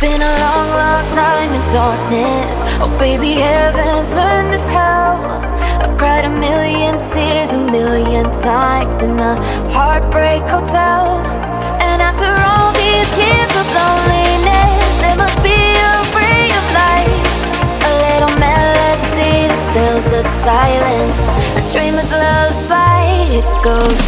been a long, long time in darkness. Oh, baby, heaven turned to hell. I've cried a million tears a million times in a heartbreak hotel. And after all these years of loneliness, there must be a ray of light, a little melody that fills the silence. A dreamer's lullaby, it goes.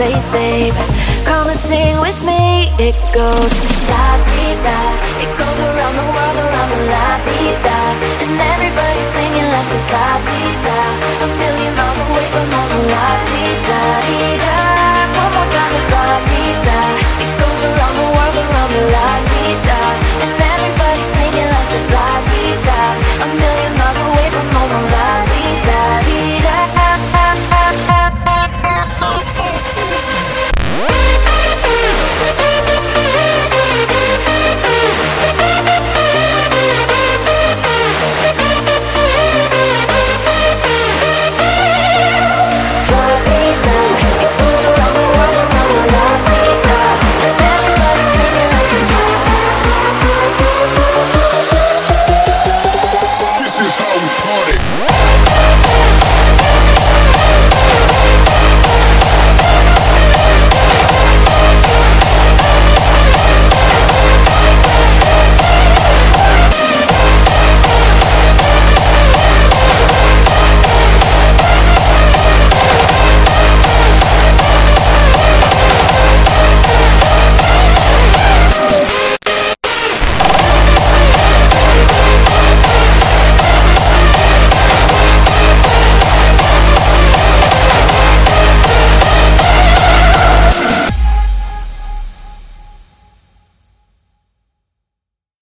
space, babe. Come and sing with me. It goes da dee da.